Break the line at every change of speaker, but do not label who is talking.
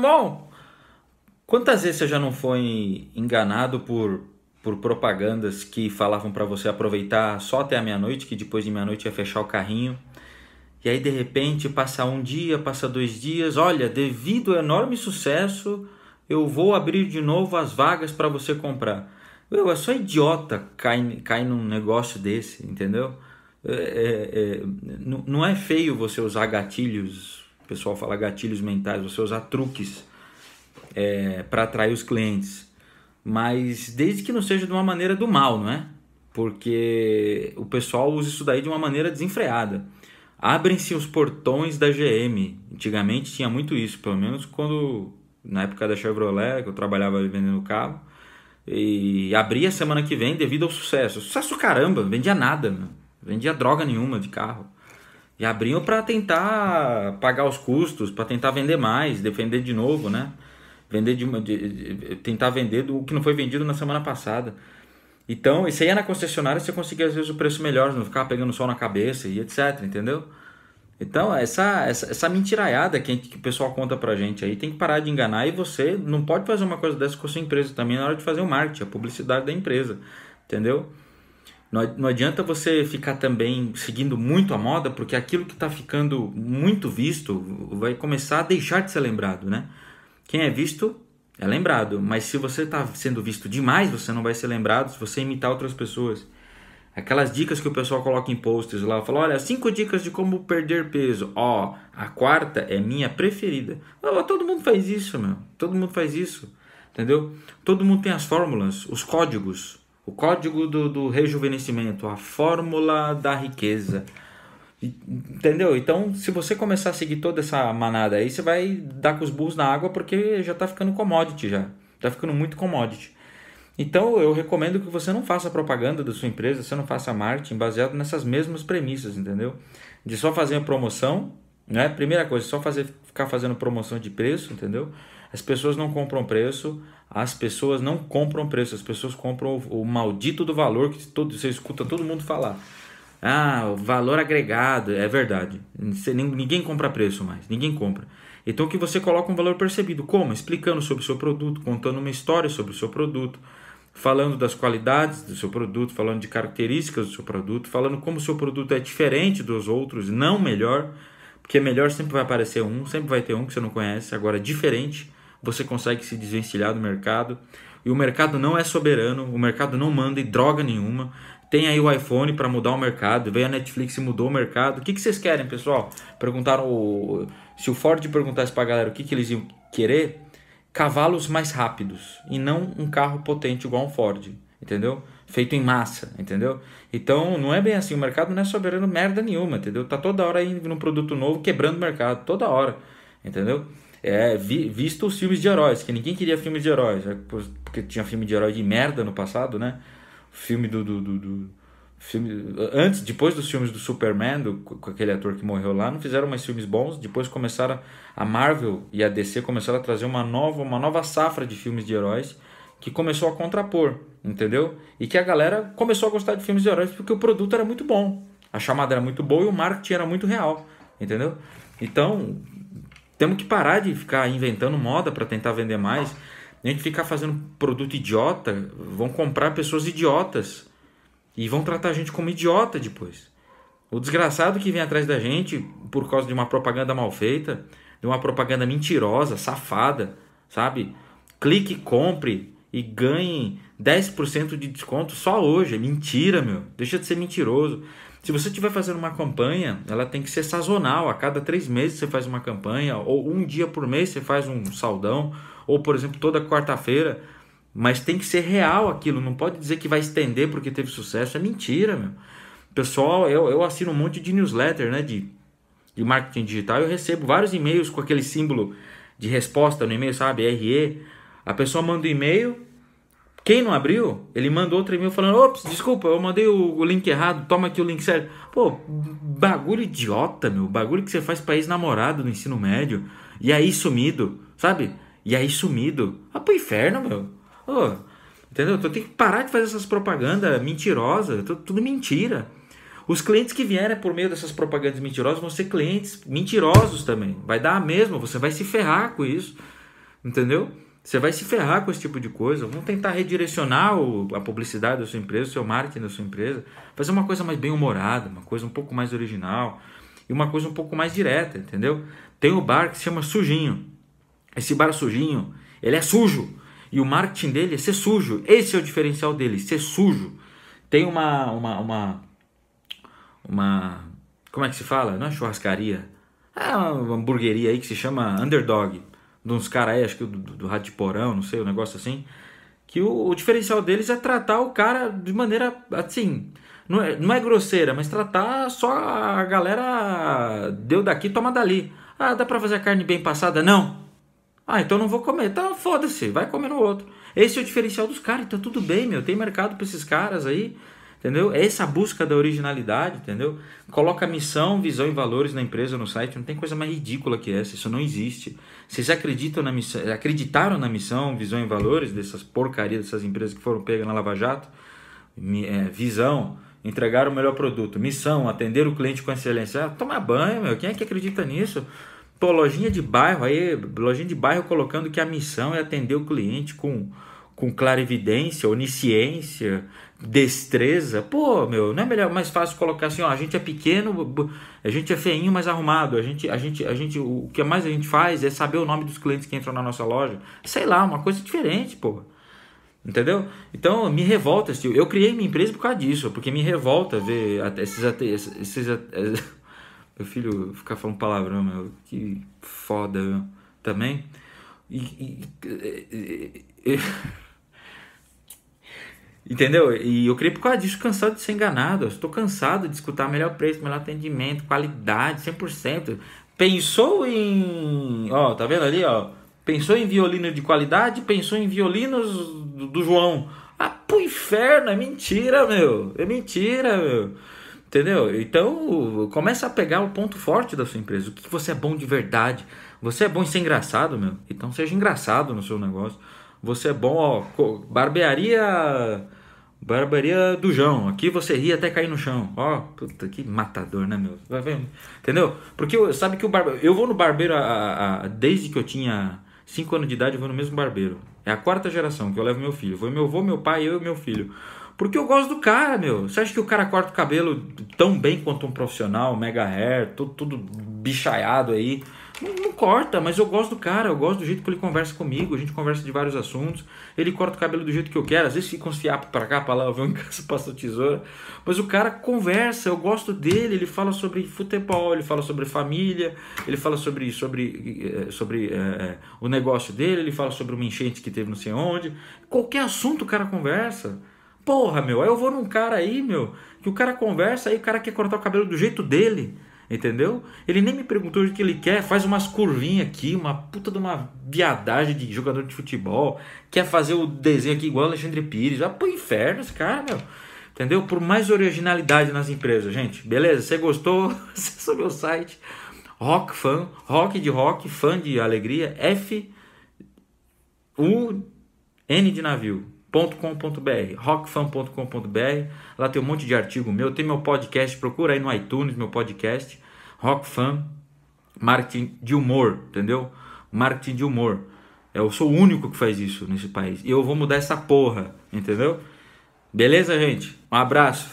Bom! Quantas vezes você já não foi enganado por, por propagandas que falavam para você aproveitar só até a meia-noite, que depois de meia-noite ia fechar o carrinho? E aí de repente passa um dia, passa dois dias, olha, devido ao enorme sucesso, eu vou abrir de novo as vagas para você comprar. Eu, é só idiota cai, cai num negócio desse, entendeu? É, é, é, não é feio você usar gatilhos, o pessoal fala gatilhos mentais, você usar truques é, para atrair os clientes, mas desde que não seja de uma maneira do mal, não é? Porque o pessoal usa isso daí de uma maneira desenfreada. Abrem-se os portões da GM. Antigamente tinha muito isso, pelo menos quando na época da Chevrolet, que eu trabalhava vendendo carro. E abria semana que vem devido ao sucesso. Sucesso caramba, vendia nada, meu. vendia droga nenhuma de carro. E abriam para tentar pagar os custos, para tentar vender mais, defender de novo, né? Vender de, de, de, tentar vender do que não foi vendido na semana passada. Então, isso aí na concessionária você conseguia às vezes o preço melhor, não ficava pegando sol na cabeça e etc, entendeu? Então, essa, essa, essa mentiraiada que, que o pessoal conta pra gente aí tem que parar de enganar e você não pode fazer uma coisa dessa com a sua empresa também na hora de fazer o marketing, a publicidade da empresa, entendeu? Não, adianta você ficar também seguindo muito a moda, porque aquilo que está ficando muito visto vai começar a deixar de ser lembrado, né? Quem é visto é lembrado, mas se você está sendo visto demais, você não vai ser lembrado se você imitar outras pessoas. Aquelas dicas que o pessoal coloca em posts lá, fala, olha, cinco dicas de como perder peso. Ó, a quarta é minha preferida. Oh, todo mundo faz isso, meu. Todo mundo faz isso. Entendeu? Todo mundo tem as fórmulas, os códigos. O código do, do rejuvenescimento, a fórmula da riqueza. Entendeu? Então, se você começar a seguir toda essa manada aí, você vai dar com os burros na água porque já tá ficando commodity já. Tá ficando muito commodity. Então eu recomendo que você não faça propaganda da sua empresa, você não faça marketing baseado nessas mesmas premissas, entendeu? De só fazer a promoção, né? Primeira coisa, só fazer, ficar fazendo promoção de preço, entendeu? As pessoas não compram preço, as pessoas não compram preço, as pessoas compram o, o maldito do valor que todo, você escuta todo mundo falar. Ah, valor agregado, é verdade. Ninguém compra preço mais, ninguém compra. Então que você coloca um valor percebido. Como? Explicando sobre o seu produto, contando uma história sobre o seu produto, falando das qualidades do seu produto, falando de características do seu produto, falando como o seu produto é diferente dos outros, não melhor, porque melhor sempre vai aparecer um, sempre vai ter um que você não conhece, agora diferente, você consegue se desvencilhar do mercado. E o mercado não é soberano, o mercado não manda em droga nenhuma. Tem aí o iPhone para mudar o mercado, veio a Netflix e mudou o mercado. O que, que vocês querem, pessoal? Perguntaram o... se o Ford perguntasse para a galera o que, que eles iam querer, cavalos mais rápidos e não um carro potente igual um Ford, entendeu? Feito em massa, entendeu? Então não é bem assim, o mercado não é soberano merda nenhuma, entendeu? Tá toda hora indo num produto novo quebrando o mercado, toda hora, entendeu? É, vi, visto os filmes de heróis, que ninguém queria filmes de heróis, é, porque tinha filme de herói de merda no passado, né? Filme do, do, do, do filme, antes, depois dos filmes do Superman, do, com aquele ator que morreu lá, não fizeram mais filmes bons. Depois começaram a Marvel e a DC começaram a trazer uma nova, uma nova safra de filmes de heróis que começou a contrapor, entendeu? E que a galera começou a gostar de filmes de heróis porque o produto era muito bom, a chamada era muito boa e o marketing era muito real, entendeu? Então temos que parar de ficar inventando moda para tentar vender mais. A gente ficar fazendo produto idiota, vão comprar pessoas idiotas e vão tratar a gente como idiota depois. O desgraçado que vem atrás da gente por causa de uma propaganda mal feita, de uma propaganda mentirosa, safada, sabe? Clique, compre e ganhe 10% de desconto só hoje. É mentira, meu. Deixa de ser mentiroso. Se você estiver fazendo uma campanha, ela tem que ser sazonal. A cada três meses você faz uma campanha, ou um dia por mês você faz um saldão, ou por exemplo, toda quarta-feira mas tem que ser real aquilo, não pode dizer que vai estender porque teve sucesso, é mentira, meu. Pessoal, eu, eu assino um monte de newsletter, né, de, de marketing digital, eu recebo vários e-mails com aquele símbolo de resposta no e-mail, sabe, RE. A pessoa manda um e-mail, quem não abriu, ele manda outro e-mail falando, ops, desculpa, eu mandei o, o link errado, toma aqui o link certo. Pô, bagulho idiota, meu, bagulho que você faz pra ex-namorado no ensino médio, e aí sumido, sabe? E aí sumido. Ah, pro inferno, meu. Oh, entendeu? Tu tem que parar de fazer essas propagandas mentirosas, tudo, tudo mentira. Os clientes que vierem por meio dessas propagandas mentirosas vão ser clientes mentirosos também. Vai dar a mesma, você vai se ferrar com isso. Entendeu? Você vai se ferrar com esse tipo de coisa. Vamos tentar redirecionar a publicidade da sua empresa, o seu marketing da sua empresa, fazer uma coisa mais bem humorada, uma coisa um pouco mais original e uma coisa um pouco mais direta, entendeu? Tem o bar que se chama Sujinho. Esse bar sujinho, ele é sujo. E o marketing dele é ser sujo. Esse é o diferencial dele, ser sujo. Tem uma uma uma uma como é que se fala? Não é churrascaria. É uma hamburgueria aí que se chama Underdog de uns caras aí, acho que do, do Rádio de Porão, não sei, um negócio assim, que o, o, diferencial deles é tratar o cara de maneira, assim, não é, não é grosseira, mas tratar só a galera deu daqui, toma dali. Ah, dá pra fazer a carne bem passada? Não. Ah, então não vou comer. Então foda-se, vai comer no outro. Esse é o diferencial dos caras, então tudo bem, meu, tem mercado pra esses caras aí entendeu? É essa busca da originalidade, entendeu? Coloca missão, visão e valores na empresa, no site, não tem coisa mais ridícula que essa, isso não existe. Vocês acreditam na missão, acreditaram na missão, visão e valores dessas porcarias dessas empresas que foram pegas na Lava Jato? É, visão, entregar o melhor produto. Missão, atender o cliente com excelência. Ah, toma banho, meu, quem é que acredita nisso? Pô, lojinha de bairro aí, lojinha de bairro colocando que a missão é atender o cliente com, com clarividência, onisciência, destreza, pô, meu, não é melhor, mais fácil colocar assim, ó, a gente é pequeno, a gente é feinho, mas arrumado, a gente, a gente, a gente, o que mais a gente faz é saber o nome dos clientes que entram na nossa loja, sei lá, uma coisa diferente, pô, entendeu? Então, me revolta, assim, eu criei minha empresa por causa disso, porque me revolta ver esses, esses, esses meu filho ficar falando palavrão, meu, que foda, meu, também, e, e, e, e Entendeu? E eu criei por causa disso, cansado de ser enganado. Estou cansado de escutar melhor preço, melhor atendimento, qualidade, 100%. Pensou em. Ó, tá vendo ali, ó? Pensou em violino de qualidade, pensou em violinos do, do João. Ah, pro inferno, é mentira, meu. É mentira, meu. Entendeu? Então, começa a pegar o ponto forte da sua empresa. O que você é bom de verdade. Você é bom em ser engraçado, meu. Então, seja engraçado no seu negócio. Você é bom, ó. Barbearia Barbaria do João. Aqui você ri até cair no chão. Ó, puta que matador, né, meu? Vai ver. Entendeu? Porque sabe que o barbeiro. Eu vou no barbeiro a, a, a, desde que eu tinha 5 anos de idade, eu vou no mesmo barbeiro. É a quarta geração que eu levo meu filho. Foi meu avô, meu pai, eu e meu filho. Porque eu gosto do cara, meu. Você acha que o cara corta o cabelo tão bem quanto um profissional, mega hair, tudo, tudo bichaiado aí? Não, não, corta, mas eu gosto do cara, eu gosto do jeito que ele conversa comigo, a gente conversa de vários assuntos. Ele corta o cabelo do jeito que eu quero, às vezes fica uns fiapos pra cá, pra lá, eu venho em casa, passo a tesoura. Mas o cara conversa, eu gosto dele, ele fala sobre futebol, ele fala sobre família, ele fala sobre, sobre, eh, sobre é, o negócio dele, ele fala sobre uma enchente que teve não sei onde. Qualquer assunto o cara conversa. Porra, meu, aí eu vou num cara aí, meu, que o cara conversa, aí o cara quer cortar o cabelo do jeito dele. Entendeu? Ele nem me perguntou o que ele quer, faz umas curvinhas aqui, uma puta de uma viadagem de jogador de futebol, quer fazer o desenho aqui igual Alexandre Pires. Vai pro inferno esse cara, meu. Entendeu? Por mais originalidade nas empresas, gente. Beleza? Você gostou? Acesse o meu site. Rock Fan, rock de rock, fã de alegria, F U N de navio rockfan.com.br, rockfan.com.br. Lá tem um monte de artigo meu, tem meu podcast, procura aí no iTunes meu podcast, Rockfan, marketing de humor, entendeu? Marketing de humor. Eu sou o único que faz isso nesse país. E eu vou mudar essa porra, entendeu? Beleza, gente? Um abraço.